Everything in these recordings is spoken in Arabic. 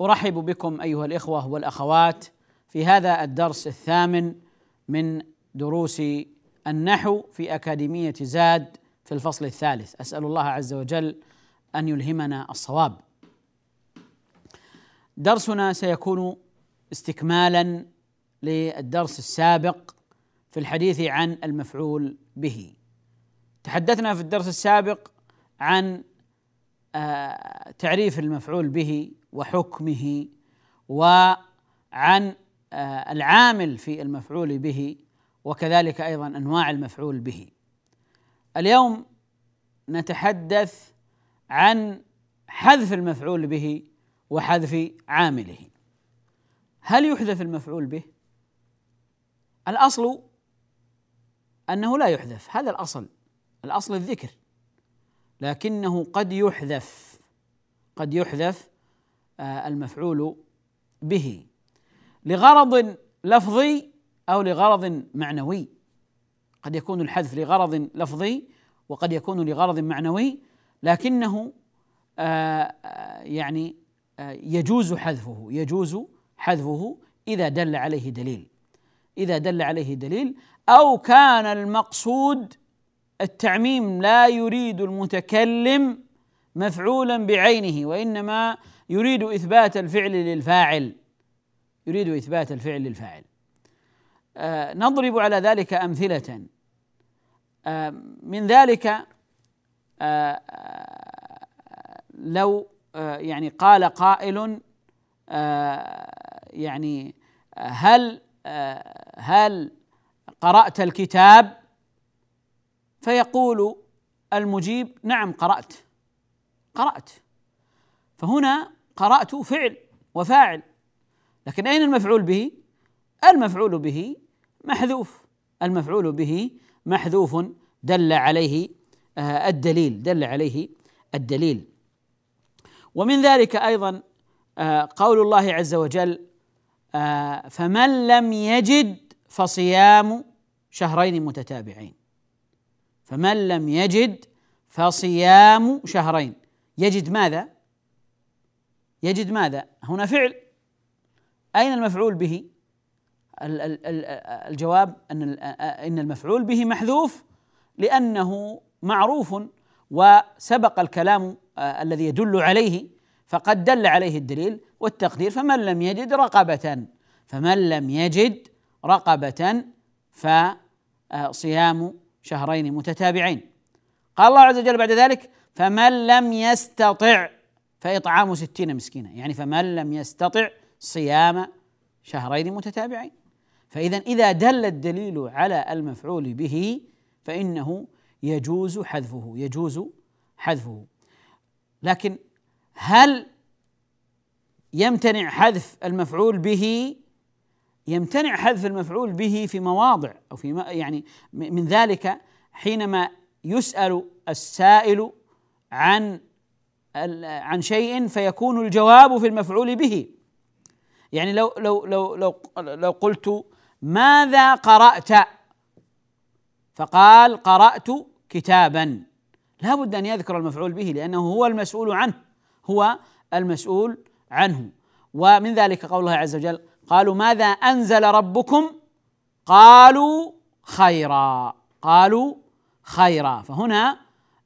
أرحب بكم أيها الإخوة والأخوات في هذا الدرس الثامن من دروس النحو في أكاديمية زاد في الفصل الثالث. أسأل الله عز وجل أن يلهمنا الصواب. درسنا سيكون استكمالا للدرس السابق في الحديث عن المفعول به. تحدثنا في الدرس السابق عن تعريف المفعول به وحكمه وعن آه، العامل في المفعول به وكذلك أيضا أنواع المفعول به. اليوم نتحدث عن حذف المفعول به وحذف عامله. هل يحذف المفعول به؟ الأصل أنه لا يحذف هذا الأصل الأصل الذكر. لكنه قد يحذف قد يحذف آه، المفعول به. لغرض لفظي أو لغرض معنوي. قد يكون الحذف لغرض لفظي وقد يكون لغرض معنوي لكنه آه، آه، يعني يجوز حذفه يجوز حذفه إذا دل عليه دليل. إذا دل عليه دليل أو كان المقصود التعميم لا يريد المتكلم مفعولا بعينه وإنما يريد إثبات الفعل للفاعل. يريد إثبات الفعل للفاعل. آه نضرب على ذلك أمثلة. آه من ذلك آه لو آه يعني قال قائل آه يعني هل آه هل قرأت الكتاب؟ فيقول المجيب نعم قرأت. قرأت. فهنا قرأت فعل وفاعل. لكن أين المفعول به؟ المفعول به محذوف. المفعول به محذوف. دل عليه آه، الدليل. دل عليه الدليل. ومن ذلك أيضا آه، قول الله عز وجل آه، فمن لم يجد فصيام شهرين متتابعين. فمن لم يجد فصيام شهرين. يجد ماذا؟ يجد ماذا؟ هنا فعل. أين المفعول به؟ الجواب أن إن المفعول به محذوف لأنه معروف وسبق الكلام آه، الذي يدل عليه فقد دل عليه الدليل والتقدير. فمن لم يجد رقبة. فمن لم يجد رقبة فصيام شهرين متتابعين. قال الله عز وجل بعد ذلك فمن لم يستطع فإطعام ستين مسكينا. يعني فمن لم يستطع صيام شهرين متتابعين. فإذا إذا دل الدليل على المفعول به فإنه يجوز حذفه يجوز حذفه. لكن هل يمتنع حذف المفعول به يمتنع حذف المفعول به في مواضع أو في يعني من ذلك حينما يسأل السائل عن عن شيء فيكون الجواب في المفعول به. يعني لو لو لو لو لو قلت ماذا قرأت؟ فقال قرأت كتابا. لا بد أن يذكر المفعول به لأنه هو المسؤول عنه هو المسؤول عنه. ومن ذلك قول الله عز وجل قالوا ماذا أنزل ربكم؟ قالوا خيرا. قالوا خيرا. فهنا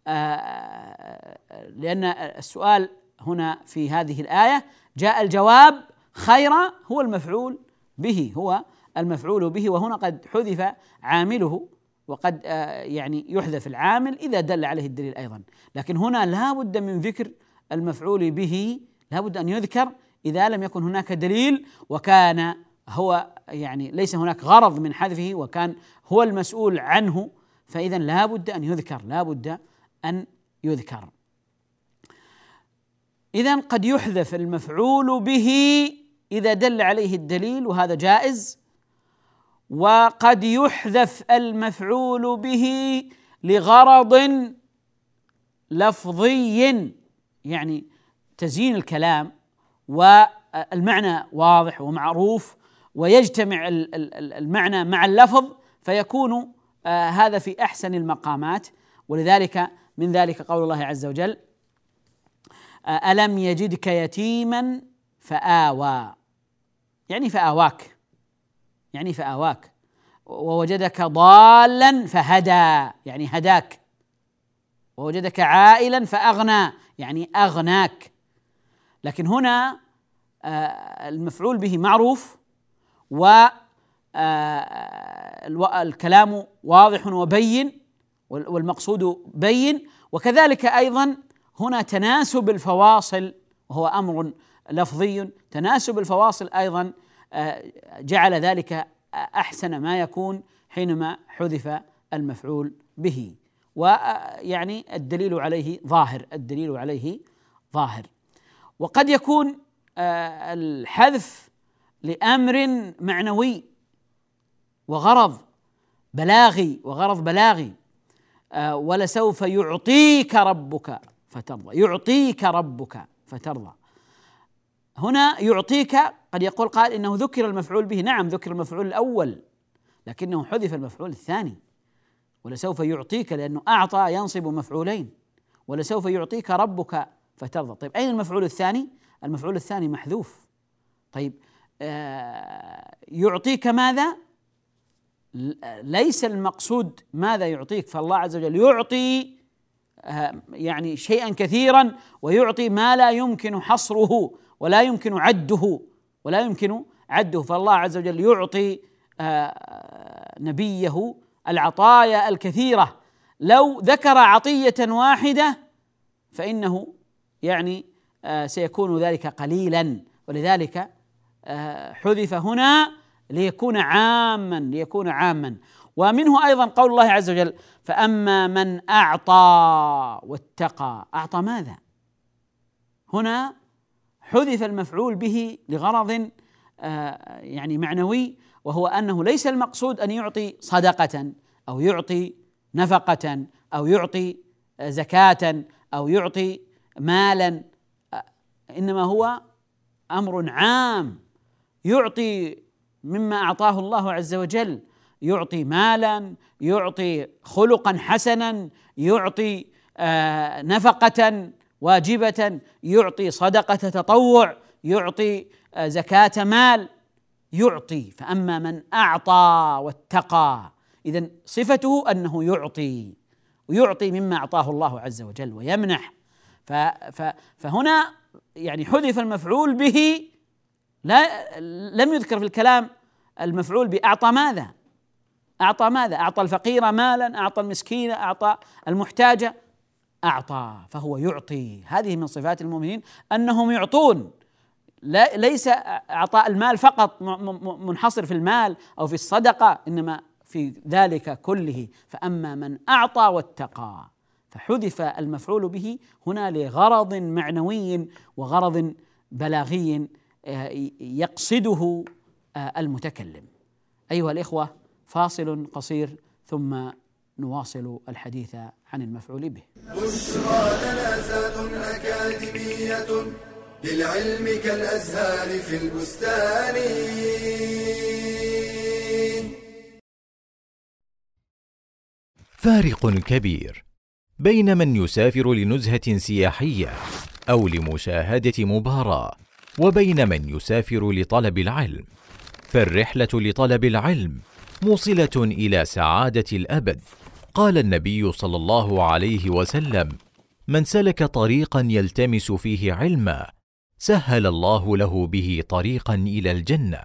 آه، لأن السؤال هنا في هذه الآية جاء الجواب خيرا هو المفعول به هو المفعول به وهنا قد حذف عامله وقد آه، يعني يحذف العامل إذا دل عليه الدليل أيضا. لكن هنا لا بد من ذكر المفعول به لا بد أن يذكر إذا لم يكن هناك دليل وكان هو يعني ليس هناك غرض من حذفه وكان هو المسؤول عنه فاذا لا بد أن يذكر لا بد أن يذكر. اذا قد يحذف المفعول به إذا دل عليه الدليل وهذا جائز. وقد يحذف المفعول به لغرض لفظي يعني تزيين الكلام والمعنى واضح ومعروف ويجتمع المعنى مع اللفظ فيكون آه، هذا في أحسن المقامات. ولذلك من ذلك قول الله عز وجل آه، ألم يجدك يتيما فآوى. يعني فآواك. يعني فآواك. ووجدك ضالا فهدى. يعني هداك. ووجدك عائلا فأغنى. يعني أغناك. لكن هنا آه، المفعول به معروف و آه، الكلام واضح وبين والمقصود بين. وكذلك أيضا هنا تناسب الفواصل وهو أمر لفظي. تناسب الفواصل أيضا آه، جعل ذلك أحسن ما يكون حينما حذف المفعول به. ويعني الدليل عليه ظاهر الدليل عليه ظاهر. وقد يكون آه، الحذف لأمر معنوي وغرض بلاغي وغرض بلاغي آه، ولسوف يعطيك ربك فترضى يعطيك ربك فترضى. هنا يعطيك قد يقول قال إنه ذكر المفعول به. نعم ذكر المفعول الأول لكنه حذف المفعول الثاني. ولسوف يعطيك لأنه أعطى ينصب مفعولين. ولسوف يعطيك ربك فترضى. طيب أين المفعول الثاني؟ المفعول الثاني محذوف. طيب آه يعطيك ماذا؟ ليس المقصود ماذا يعطيك فالله عز وجل يعطي آه يعني شيئا كثيرا ويعطي ما لا يمكن حصره ولا يمكن عده ولا يمكن عده. فالله عز وجل يعطي آه، نبيه العطايا الكثيرة. لو ذكر عطية واحدة فإنه يعني آه، سيكون ذلك قليلا. ولذلك آه، حذف هنا ليكون عاما ليكون عاما. ومنه أيضا قول الله عز وجل فأما من أعطى واتقى. أعطى ماذا؟ هنا حذف المفعول به لغرض آه، يعني معنوي وهو أنه ليس المقصود أن يعطي صدقة أو يعطي نفقة أو يعطي زكاة أو يعطي مالا إنما هو أمر عام. يعطي مما أعطاه الله عز وجل. يعطي مالا يعطي خلقا حسنا يعطي نفقة واجبة يعطي صدقة تطوع يعطي زكاة مال. يعطي فأما من أعطى واتقى إذا صفته أنه يعطي ويعطي مما أعطاه الله عز وجل ويمنح. فهنا يعني حذف المفعول به لا لم يذكر في الكلام المفعول بأعطى ماذا؟ أعطى ماذا؟ أعطى الفقير مالا، أعطى المسكين، أعطى المحتاج أعطى فهو يعطي هذه من صفات المؤمنين أنهم يعطون لا ليس أعطاء المال فقط منحصر في المال أو في الصدقة إنما في ذلك كله فأما من أعطى واتقى فحذف المفعول به هنا لغرض معنوي وغرض بلاغي آه، يقصده آه، المتكلم. أيها الإخوة فاصل قصير ثم نواصل الحديث عن المفعول به. بشرى لنا أكاديمية للعلم كالأزهار في البستان. فارق كبير. بين من يسافر لنزهة سياحية أو لمشاهدة مباراة وبين من يسافر لطلب العلم. فالرحلة لطلب العلم موصلة إلى سعادة الأبد. قال النبي صلى الله عليه وسلم من سلك طريقا يلتمس فيه علما سهل الله له به طريقا إلى الجنة.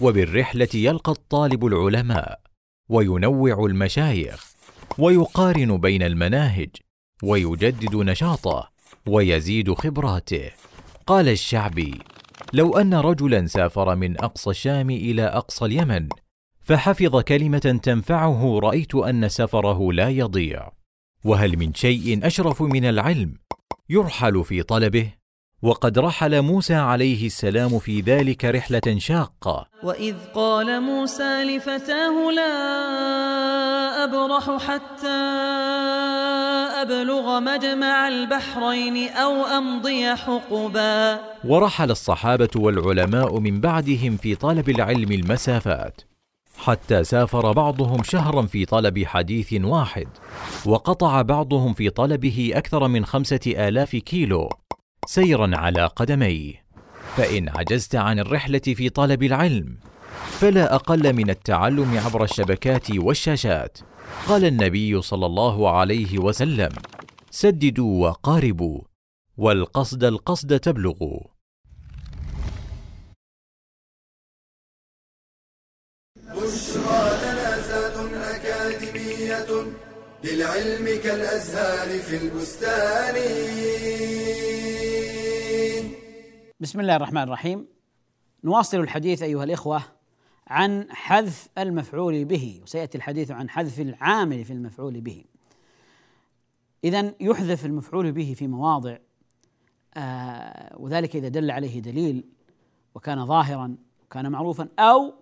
وبالرحلة يلقى الطالب العلماء وينوع المشايخ ويقارن بين المناهج ويجدد نشاطه ويزيد خبراته. قال الشعبي لو أن رجلا سافر من أقصى الشام إلى أقصى اليمن فحفظ كلمة تنفعه رأيت أن سفره لا يضيع. وهل من شيء أشرف من العلم يرحل في طلبه؟ وقد رحل موسى عليه السلام في ذلك رحلة شاقة. وإذ قال موسى لفتاه لا أبرح حتى أبلغ مجمع البحرين أو أمضي حقبا. ورحل الصحابة والعلماء من بعدهم في طلب العلم المسافات حتى سافر بعضهم شهرا في طلب حديث واحد وقطع بعضهم في طلبه أكثر من خمسة آلاف كيلو. سيرا على قدميه. فإن عجزت عن الرحلة في طلب العلم فلا أقل من التعلم عبر الشبكات والشاشات. قال النبي صلى الله عليه وسلم سددوا وقاربوا والقصد القصد تبلغوا. بشرى لنا زاد أكاديمية للعلم كالأزهار في البستان. بسم الله الرحمن الرحيم. نواصل الحديث أيها الإخوة عن حذف المفعول به وسيأتي الحديث عن حذف العامل في المفعول به. اذا يحذف المفعول به في مواضع آه وذلك إذا دل عليه دليل وكان ظاهرا وكان معروفا أو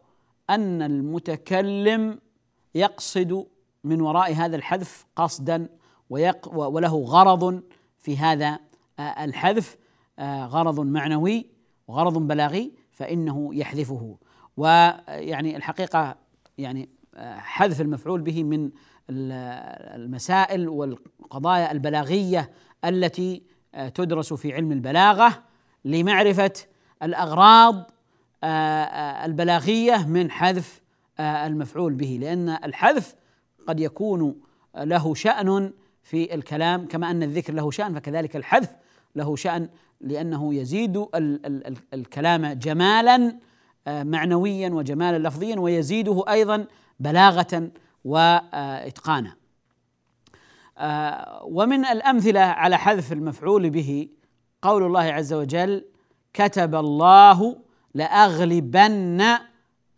أن المتكلم يقصد من وراء هذا الحذف قصدا وله غرض في هذا آه الحذف. غرض معنوي وغرض بلاغي فإنه يحذفه. ويعني الحقيقة يعني آه حذف المفعول به من المسائل والقضايا البلاغية التي آه تدرس في علم البلاغة لمعرفة الأغراض البلاغية من حذف المفعول به. لأن الحذف قد يكون له شأن في الكلام كما أن الذكر له شأن فكذلك الحذف له شأن لأنه يزيد ال ال ال الكلام جمالا معنويا وجمالا لفظيا ويزيده أيضا بلاغة وإتقانا ومن الأمثلة على حذف المفعول به قول الله عز وجل كتب الله لأغلبن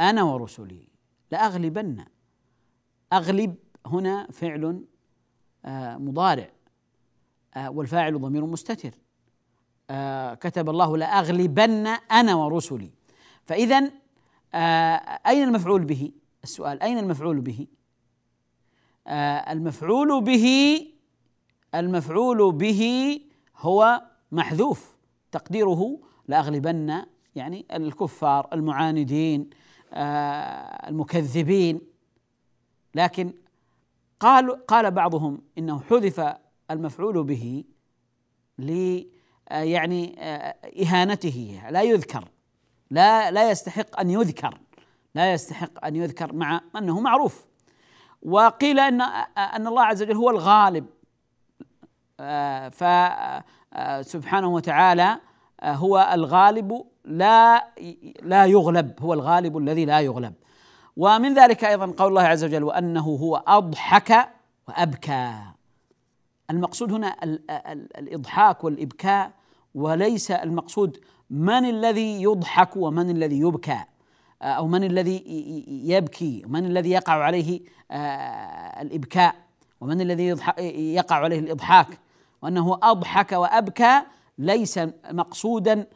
أنا ورسلي. لأغلبن. أغلب هنا فعل مضارع والفاعل ضمير مستتر. كتب الله لأغلبن أنا ورسلي فإذا أين المفعول به؟ السؤال أين المفعول به؟ المفعول به المفعول به هو محذوف تقديره لأغلبن يعني الكفار المعاندين المكذبين لكن قال قال بعضهم إنه حذف المفعول به ل يعني إهانته لا يذكر. لا لا يستحق أن يذكر. لا يستحق أن يذكر مع أنه معروف. وقيل أن أن الله عز وجل هو الغالب. فسبحانه وتعالى هو الغالب لا لا يغلب. هو الغالب الذي لا يغلب. ومن ذلك أيضا قول الله عز وجل وأنه هو أضحك وأبكى. المقصود هنا الإضحاك والإبكاء وليس المقصود من الذي يضحك ومن الذي يبكى أو من الذي يبكي ومن الذي يقع عليه الإبكاء ومن الذي يقع عليه الإضحاك. وأنه أضحك وأبكى ليس مقصودا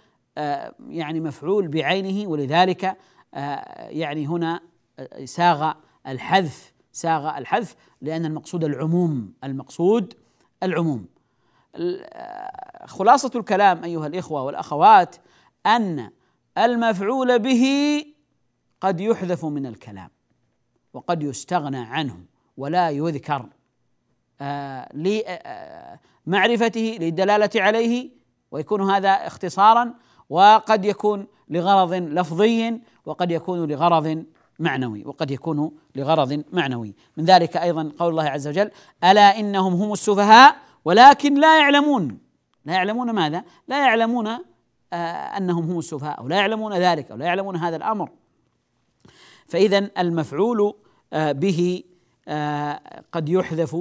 يعني مفعول بعينه ولذلك يعني هنا ساغ الحذف ساغ الحذف لأن المقصود العموم المقصود العموم. خلاصة الكلام أيها الإخوة والأخوات أن المفعول به قد يحذف من الكلام وقد يستغنى عنه ولا يذكر لمعرفته للدلالة عليه ويكون هذا اختصارا وقد يكون لغرض لفظي وقد يكون لغرض معنوي وقد يكون لغرض معنوي. من ذلك أيضا قول الله عز وجل ألا إنهم هم السفهاء؟ ولكن لا يعلمون. لا يعلمون ماذا؟ لا يعلمون آه أنهم هم السفهاء أو لا يعلمون ذلك أو لا يعلمون هذا الأمر. فإذا المفعول آه، به آه، قد يحذف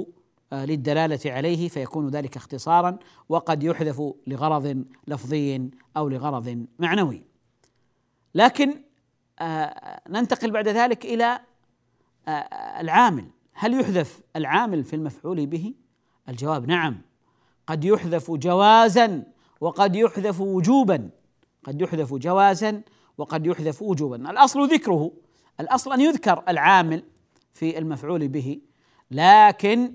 للدلالة عليه فيكون ذلك اختصارا وقد يحذف لغرض لفظي أو لغرض معنوي. لكن ننتقل بعد ذلك إلى العامل. هل يحذف العامل في المفعول به؟ الجواب نعم. قد يحذف جوازا وقد يحذف وجوبا. قد يحذف جوازا وقد يحذف وجوبا. الأصل ذكره. الأصل أن يذكر العامل في المفعول به لكن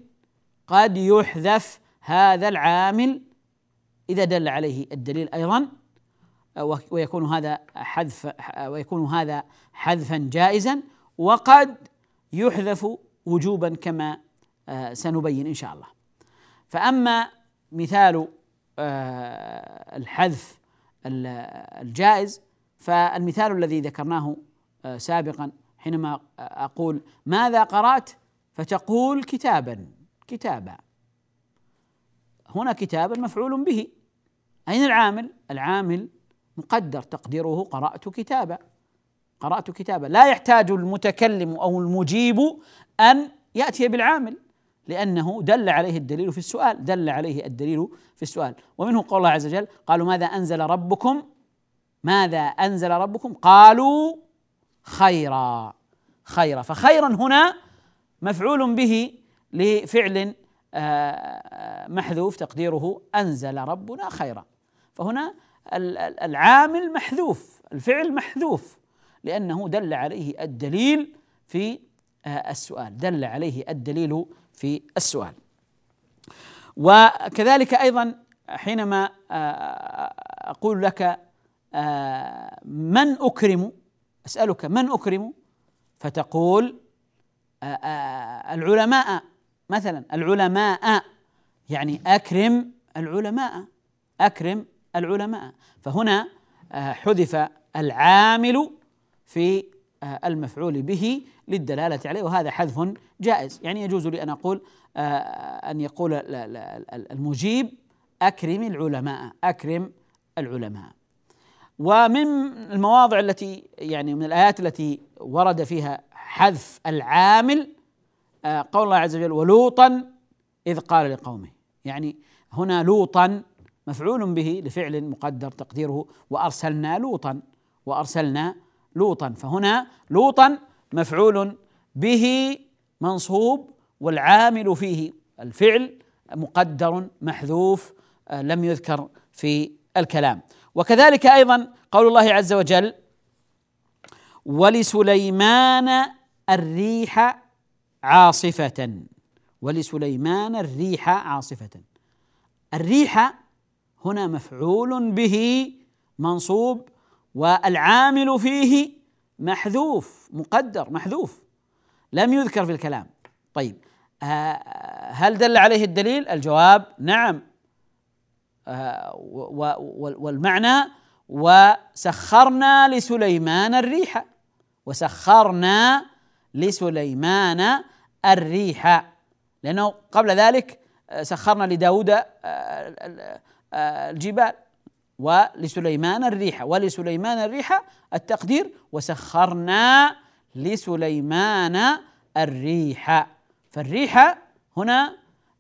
قد يحذف هذا العامل إذا دل عليه الدليل أيضا ويكون هذا حذف ويكون هذا حذفا جائزا وقد يحذف وجوبا كما آه، سنبين إن شاء الله. فأما مثال آه، الحذف الجائز فالمثال الذي ذكرناه آه، سابقا حينما أقول ماذا قرأت؟ فتقول كتابا كتابا. هنا كتابا مفعول به. أين العامل؟ العامل مقدر تقديره قرأت كتابا قرأت كتابا لا يحتاج المتكلم أو المجيب أن يأتي بالعامل لأنه دل عليه الدليل في السؤال دل عليه الدليل في السؤال. ومنه قول الله عز وجل قالوا ماذا أنزل ربكم؟ ماذا أنزل ربكم؟ قالوا خيرا. خيرا. فخيرا هنا مفعول به لفعل آه، محذوف تقديره أنزل ربنا خيرا. فهنا العامل محذوف الفعل محذوف لأنه دل عليه الدليل في آه، السؤال دل عليه الدليل في السؤال. وكذلك أيضا حينما آه، أقول لك آه، من أكرم أسألك من أكرم فتقول العلماء مثلا العلماء يعني أكرم العلماء أكرم العلماء. فهنا حذف العامل في المفعول به للدلالة عليه وهذا حذف جائز. يعني يجوز لي أن أقول آه، أن يقول المجيب أكرم العلماء أكرم العلماء. ومن المواضع التي يعني من الآيات التي ورد فيها حذف العامل آه، قول الله عز وجل ولوطا إذ قال لقومه. يعني هنا لوطا مفعول به لفعل مقدر تقديره. وأرسلنا لوطا وأرسلنا لوطا. فهنا لوطا مفعول به منصوب والعامل فيه. الفعل مقدر محذوف آه، لم يذكر في الكلام. وكذلك أيضا قول الله عز وجل ولسليمان الريح عاصفة. ولسليمان الريح عاصفة. الريح هنا مفعول به منصوب والعامل فيه محذوف مقدر محذوف. لم يذكر في الكلام. طيب آه، هل دل عليه الدليل؟ الجواب نعم. آه، والمعنى وسخرنا لسليمان الريح. وسخرنا لسليمان الريح. لأنه قبل ذلك آه، سخرنا لداود الجبال ولسليمان الريح ولسليمان الريح التقدير وسخرنا لسليمان الريح. فالريح هنا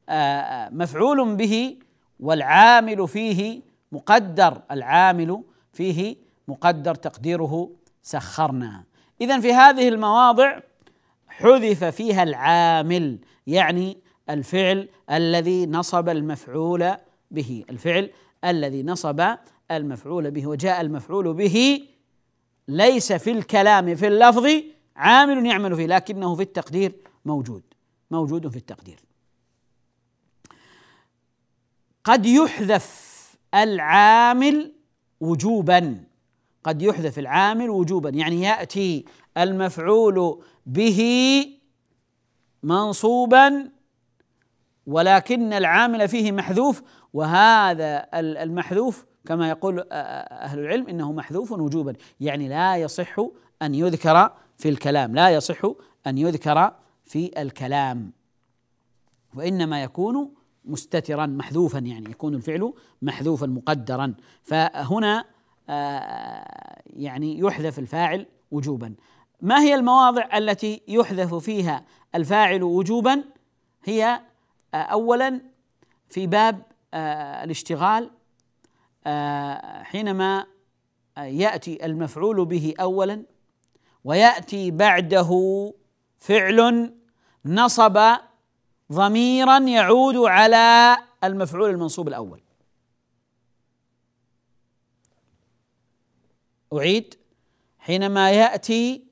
آه، مفعول به والعامل فيه مقدر العامل فيه مقدر تقديره سخرنا. اذا في هذه المواضع حذف فيها العامل يعني الفعل الذي نصب المفعول به الفعل الذي نصب المفعول به وجاء المفعول به ليس في الكلام في اللفظ عامل يعمل فيه لكنه في التقدير موجود موجود في التقدير. قد يحذف العامل وجوبا قد يحذف العامل وجوبا يعني يأتي المفعول به منصوبا ولكن العامل فيه محذوف وهذا المحذوف كما يقول أهل العلم إنه محذوف وجوبا. يعني لا يصح أن يذكر في الكلام لا يصح أن يذكر في الكلام. وإنما يكون مستترا محذوفا يعني يكون الفعل محذوفا مقدرا. فهنا يعني يحذف الفاعل وجوبا. ما هي المواضع التي يحذف فيها الفاعل وجوبا؟ هي آه، اولا في باب آه، الاشتغال آه، حينما يأتي المفعول به اولا ويأتي بعده فعل نصب ضميرا يعود على المفعول المنصوب الأول. أعيد. حينما يأتي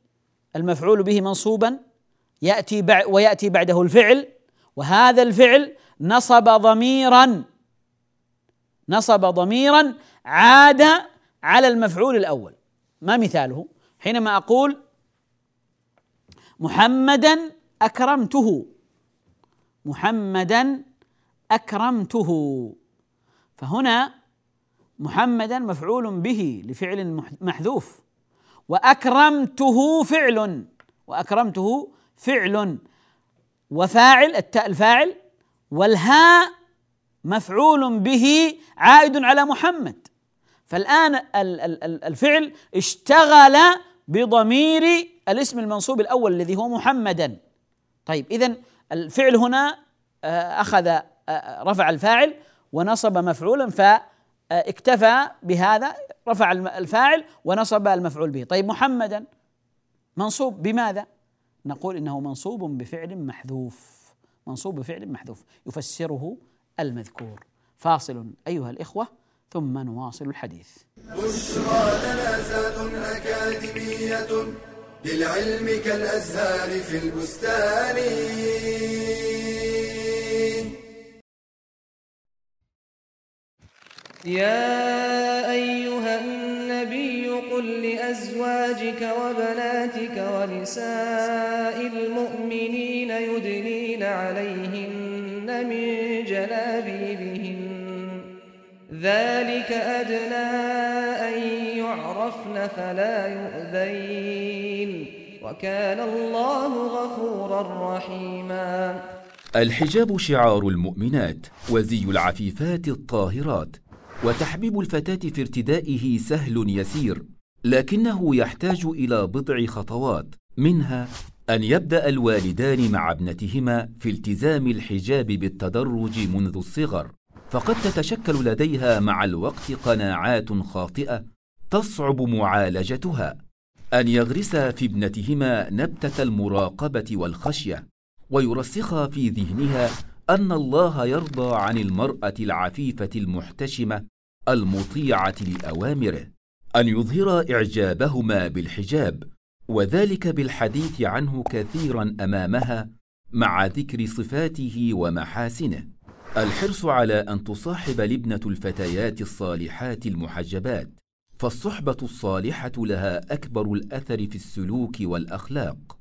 المفعول به منصوبا يأتي ويأتي بعده الفعل وهذا الفعل نصب ضميرا نصب ضميرا عاد على المفعول الأول. ما مثاله؟ حينما أقول محمدا أكرمته. محمدا أكرمته. فهنا محمدا مفعول به لفعل محذوف. وأكرمته فعل وأكرمته فعل. وفاعل التاء الفاعل. والهاء مفعول به عائد على محمد. فالآن الفعل اشتغل بضمير الاسم المنصوب الأول الذي هو محمدا. طيب اذا الفعل هنا آه، أخذ آه، رفع الفاعل ونصب مفعولا فاكتفى بهذا رفع الفاعل ونصب المفعول به. طيب محمدا منصوب بماذا؟ نقول إنه منصوب بفعل محذوف. منصوب بفعل محذوف. يفسره المذكور. فاصل أيها الإخوة ثم نواصل الحديث. بشرى لنا أكاديمية للعلم كالأزهار في البستان. يا أيها النبي قل لأزواجك وبناتك ونساء المؤمنين يدنين عليهن من جلابيبهن ذلك أدنى أن يعرفن فلا يؤذين وكان الله غفورا رحيما الحجاب شعار المؤمنات وزي العفيفات الطاهرات وتحبيب الفتاة في ارتدائه سهل يسير لكنه يحتاج إلى بضع خطوات منها أن يبدأ الوالدان مع ابنتهما في التزام الحجاب بالتدرج منذ الصغر. فقد تتشكل لديها مع الوقت قناعات خاطئة تصعب معالجتها. أن يغرسا في ابنتهما نبتة المراقبة والخشية. ويرسخا في ذهنها أن الله يرضى عن المرأة العفيفة المحتشمة المطيعة لأوامره. أن يظهر إعجابهما بالحجاب. وذلك بالحديث عنه كثيرا أمامها مع ذكر صفاته ومحاسنه. الحرص على أن تصاحب لبنة الفتيات الصالحات المحجبات فالصحبة الصالحة لها أكبر الأثر في السلوك والأخلاق.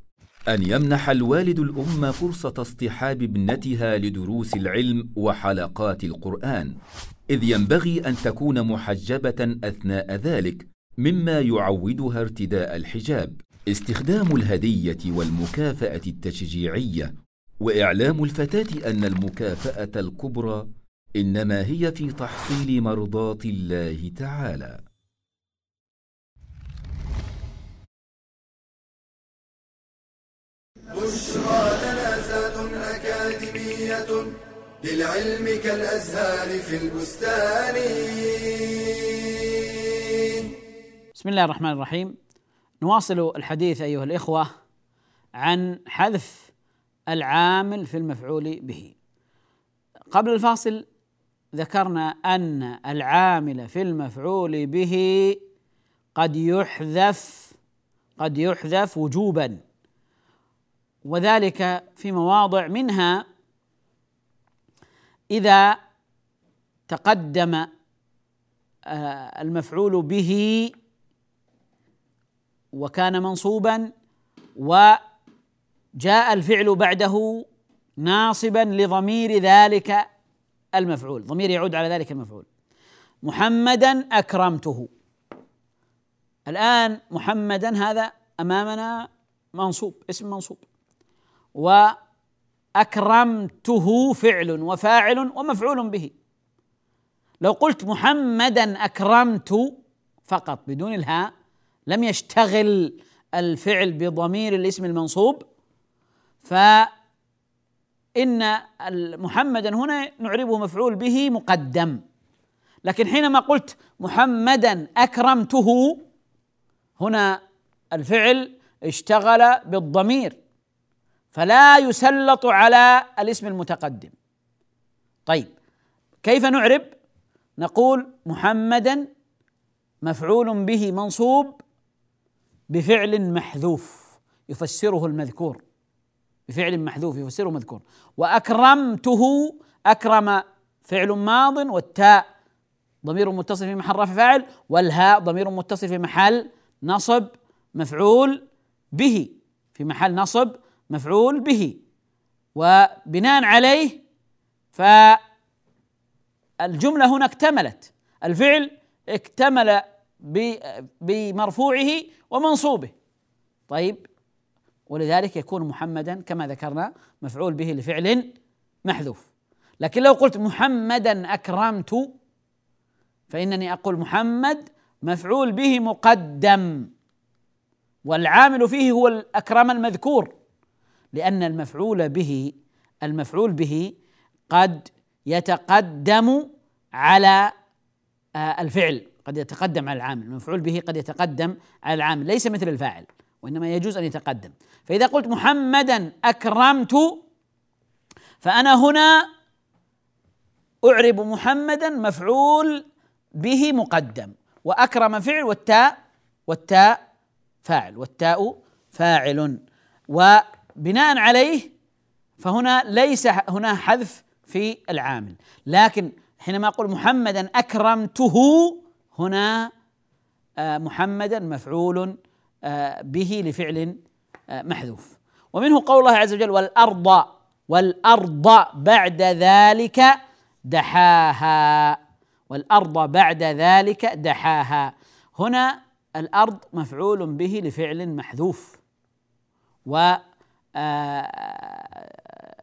أن يمنح الوالد الأم فرصة اصطحاب ابنتها لدروس العلم وحلقات القرآن إذ ينبغي أن تكون محجبة أثناء ذلك مما يعودها ارتداء الحجاب. استخدام الهدية والمكافأة التشجيعية وإعلام الفتاة أن المكافأة الكبرى إنما هي في تحصيل مرضاة الله تعالى. بشرى لنا زاد أكاديمية للعلم كالأزهار في البستان. بسم الله الرحمن الرحيم. نواصل الحديث أيها الإخوة عن حذف العامل في المفعول به. قبل الفاصل ذكرنا أن العامل في المفعول به قد يحذف قد يحذف وجوبا وذلك في مواضع منها إذا تقدم آه، المفعول به وكان منصوبا وجاء الفعل بعده ناصبا لضمير ذلك المفعول. ضمير يعود على ذلك المفعول. محمدا أكرمته. الآن محمدا هذا أمامنا منصوب اسم منصوب. وأكرمته فعل وفاعل ومفعول به. لو قلت محمدا أكرمت فقط بدون الهاء لم يشتغل الفعل بضمير الاسم المنصوب فإن محمدا هنا نعربه مفعول به مقدم. لكن حينما قلت محمدا أكرمته هنا الفعل اشتغل بالضمير فلا يسلط على الاسم المتقدم. طيب كيف نعرب؟ نقول محمدا مفعول به منصوب بفعل محذوف يفسره المذكور. بفعل محذوف يفسره المذكور وأكرمته أكرم فعل ماض والتاء. ضمير متصل في محل رفع فاعل والهاء ضمير متصل في محل نصب مفعول به. في محل نصب مفعول به. وبناء عليه فالجملة هنا اكتملت. الفعل اكتمل بمرفوعه ومنصوبه. طيب ولذلك يكون محمدا كما ذكرنا مفعول به لفعل محذوف. لكن لو قلت محمدا أكرمت فإنني أقول محمد مفعول به مقدم والعامل فيه هو الأكرم المذكور لأن المفعول به المفعول به قد يتقدم على آه، الفعل. قد يتقدم على العامل المفعول به قد يتقدم على العامل ليس مثل الفاعل وإنما يجوز أن يتقدم. فإذا قلت محمدا أكرمت فأنا هنا أعرب محمدا مفعول به مقدم وأكرم فعل والتاء والتاء فاعل والتاء فاعل. وبناء عليه فهنا ليس هنا حذف في العامل. لكن حينما أقول محمدا أكرمته هنا آه، محمدا مفعول آه، به لفعل آه، محذوف. ومنه قول الله عز وجل والارض والأرض بعد ذلك دحاها. والأرض بعد ذلك دحاها. هنا الأرض مفعول به لفعل محذوف. و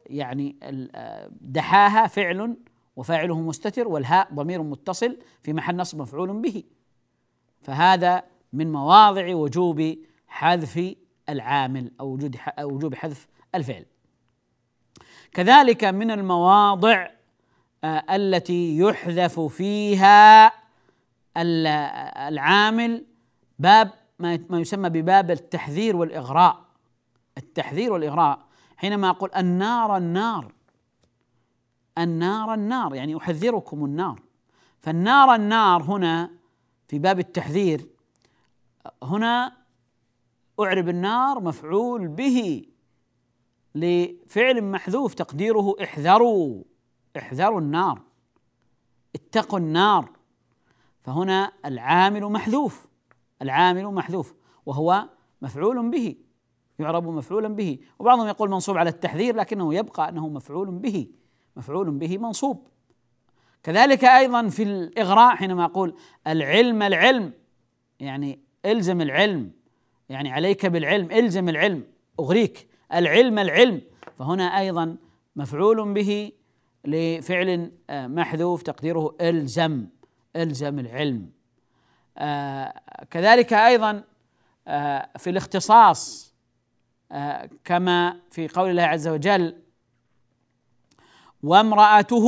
يعني دحاها فعل وفاعله مستتر والهاء ضمير متصل في محل نصب مفعول به. فهذا من مواضع وجوب حذف العامل أو وجود وجوب حذف الفعل. كذلك من المواضع آه، التي يحذف فيها العامل باب ما يسمى بباب التحذير والإغراء. التحذير والإغراء حينما أقول النار النار النار النار يعني أحذركم النار. فالنار النار هنا في باب التحذير هنا أعرب النار مفعول به لفعل محذوف تقديره احذروا احذروا النار اتقوا النار. فهنا العامل محذوف العامل محذوف وهو مفعول به يعرب مفعولا به. وبعضهم يقول منصوب على التحذير لكنه يبقى أنه مفعول به. مفعول به منصوب. كذلك أيضا في الإغراء حينما أقول العلم العلم يعني إلزم العلم يعني عليك بالعلم إلزم العلم أغريك العلم العلم. فهنا أيضا مفعول به لفعل آه، محذوف تقديره إلزم إلزم العلم. آه، كذلك أيضا آه، في الاختصاص كما في قول الله عز وجل وامرأته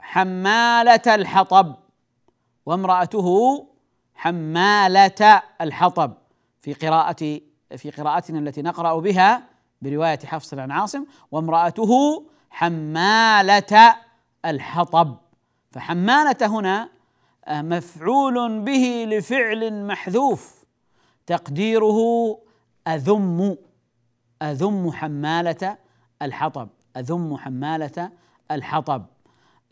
حمالة الحطب. وامرأته حمالة الحطب. في قراءة في قراءتنا التي نقرأ بها برواية حفص عن عاصم وامرأته حمالة الحطب. فحمالة هنا آه، مفعول به لفعل محذوف. تقديره أذم أذم حمالة الحطب. أذم حمالة الحطب.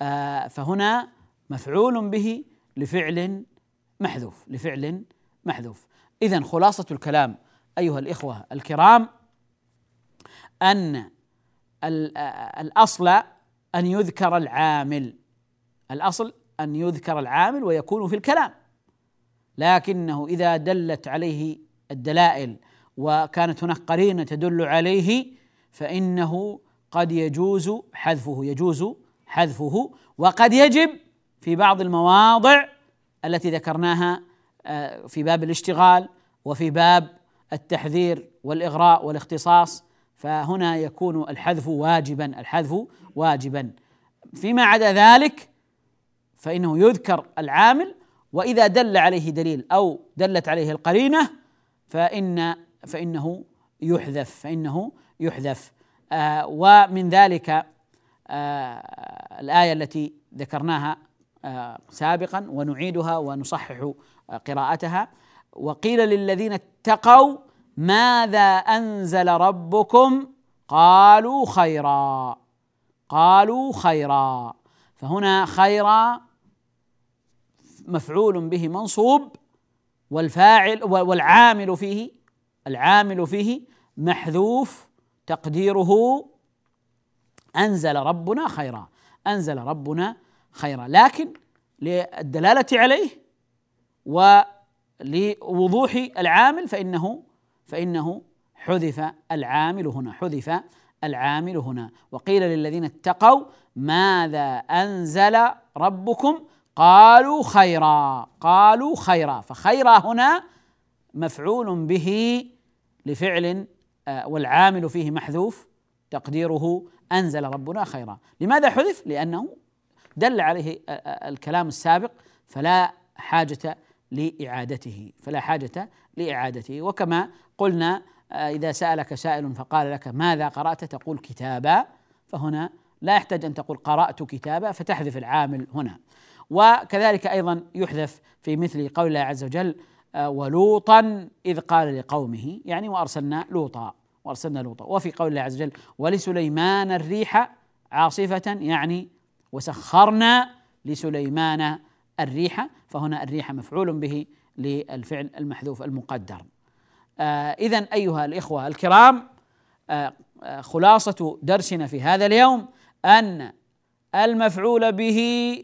آه فهنا مفعول به لفعل محذوف لفعل محذوف. إذا خلاصة الكلام أيها الإخوة الكرام أن الأصل أن يذكر العامل. الأصل أن يذكر العامل ويكون في الكلام. لكنه إذا دلت عليه الدلائل وكانت هناك قرينة تدل عليه فإنه قد يجوز حذفه يجوز حذفه وقد يجب في بعض المواضع التي ذكرناها آه، في باب الاشتغال وفي باب التحذير والإغراء والاختصاص. فهنا يكون الحذف واجبا الحذف واجبا. فيما عدا ذلك فإنه يذكر العامل وإذا دل عليه دليل أو دلت عليه القرينة فإن فإنه يحذف فإنه يحذف. ومن ذلك آه الآية التي ذكرناها آه سابقا ونعيدها ونصحح قراءتها. وقيل للذين اتقوا ماذا أنزل ربكم؟ قالوا خيرا. قالوا خيرا. فهنا خيرا مفعول به منصوب والفاعل والعامل فيه العامل فيه محذوف تقديره أنزل ربنا خيرا. أنزل ربنا خيرا. لكن للدلالة عليه ولوضوح العامل فانه فإنه حذف العامل هنا. حذف العامل هنا. وقيل للذين اتقوا ماذا أنزل ربكم؟ قالوا خيرا. قالوا خيرا. فخيرا هنا مفعول به لفعل والعامل فيه محذوف تقديره أنزل ربنا خيرا. لماذا حذف؟ لأنه دل عليه آه، آه، الكلام السابق فلا حاجة لإعادته فلا حاجة لإعادته. وكما قلنا إذا سألك سائل فقال لك ماذا قرأت؟ تقول كتابا. فهنا لا يحتاج أن تقول قرأت كتابا. فتحذف العامل هنا. وكذلك أيضا يحذف في مثل قول الله عز وجل آه، ولوطا إذ قال لقومه يعني وأرسلنا لوطا وأرسلنا لوطا. وفي قول الله عز وجل ولسليمان الريح عاصفة يعني وسخرنا لسليمان الريح فهنا الريح مفعول به للفعل المحذوف المقدر. آه اذا أيها الإخوة الكرام آه آه خلاصة درسنا في هذا اليوم أن المفعول به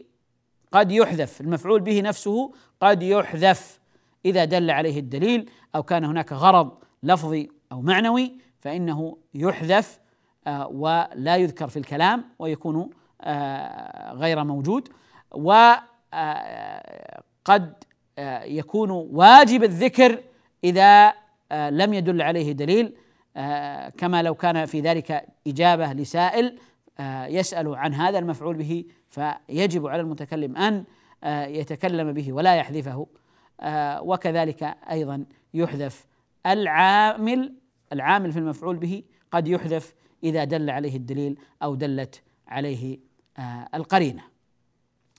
قد يحذف المفعول به نفسه قد يحذف. إذا دل عليه الدليل أو كان هناك غرض لفظي أو معنوي فإنه يحذف آه، ولا يذكر في الكلام ويكون آه، غير موجود. وقد آه، يكون واجب الذكر إذا لم يدل عليه دليل كما لو كان في ذلك إجابة لسائل يسأل عن هذا المفعول به فيجب على المتكلم أن يتكلم به ولا يحذفه. وكذلك أيضا يحذف العامل العامل في المفعول به قد يحذف إذا دل عليه الدليل أو دلت عليه آه، القرينة.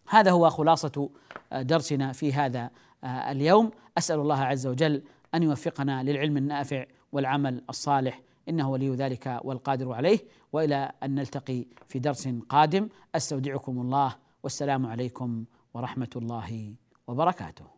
هذا هو خلاصة درسنا في هذا اليوم. أسأل الله عز وجل أن يوفقنا للعلم النافع والعمل الصالح إنه ولي ذلك والقادر عليه. وإلى أن نلتقي في درس قادم أستودعكم الله والسلام عليكم ورحمة الله وبركاته.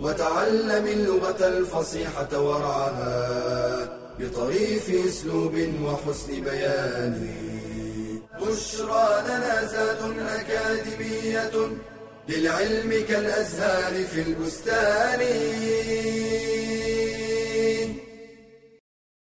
وتعلم اللغة الفصيحة ورعاها بطريف أسلوب وحسن بيان. بشرى لنا زاد أكاديمية للعلم كالأزهار في البستان.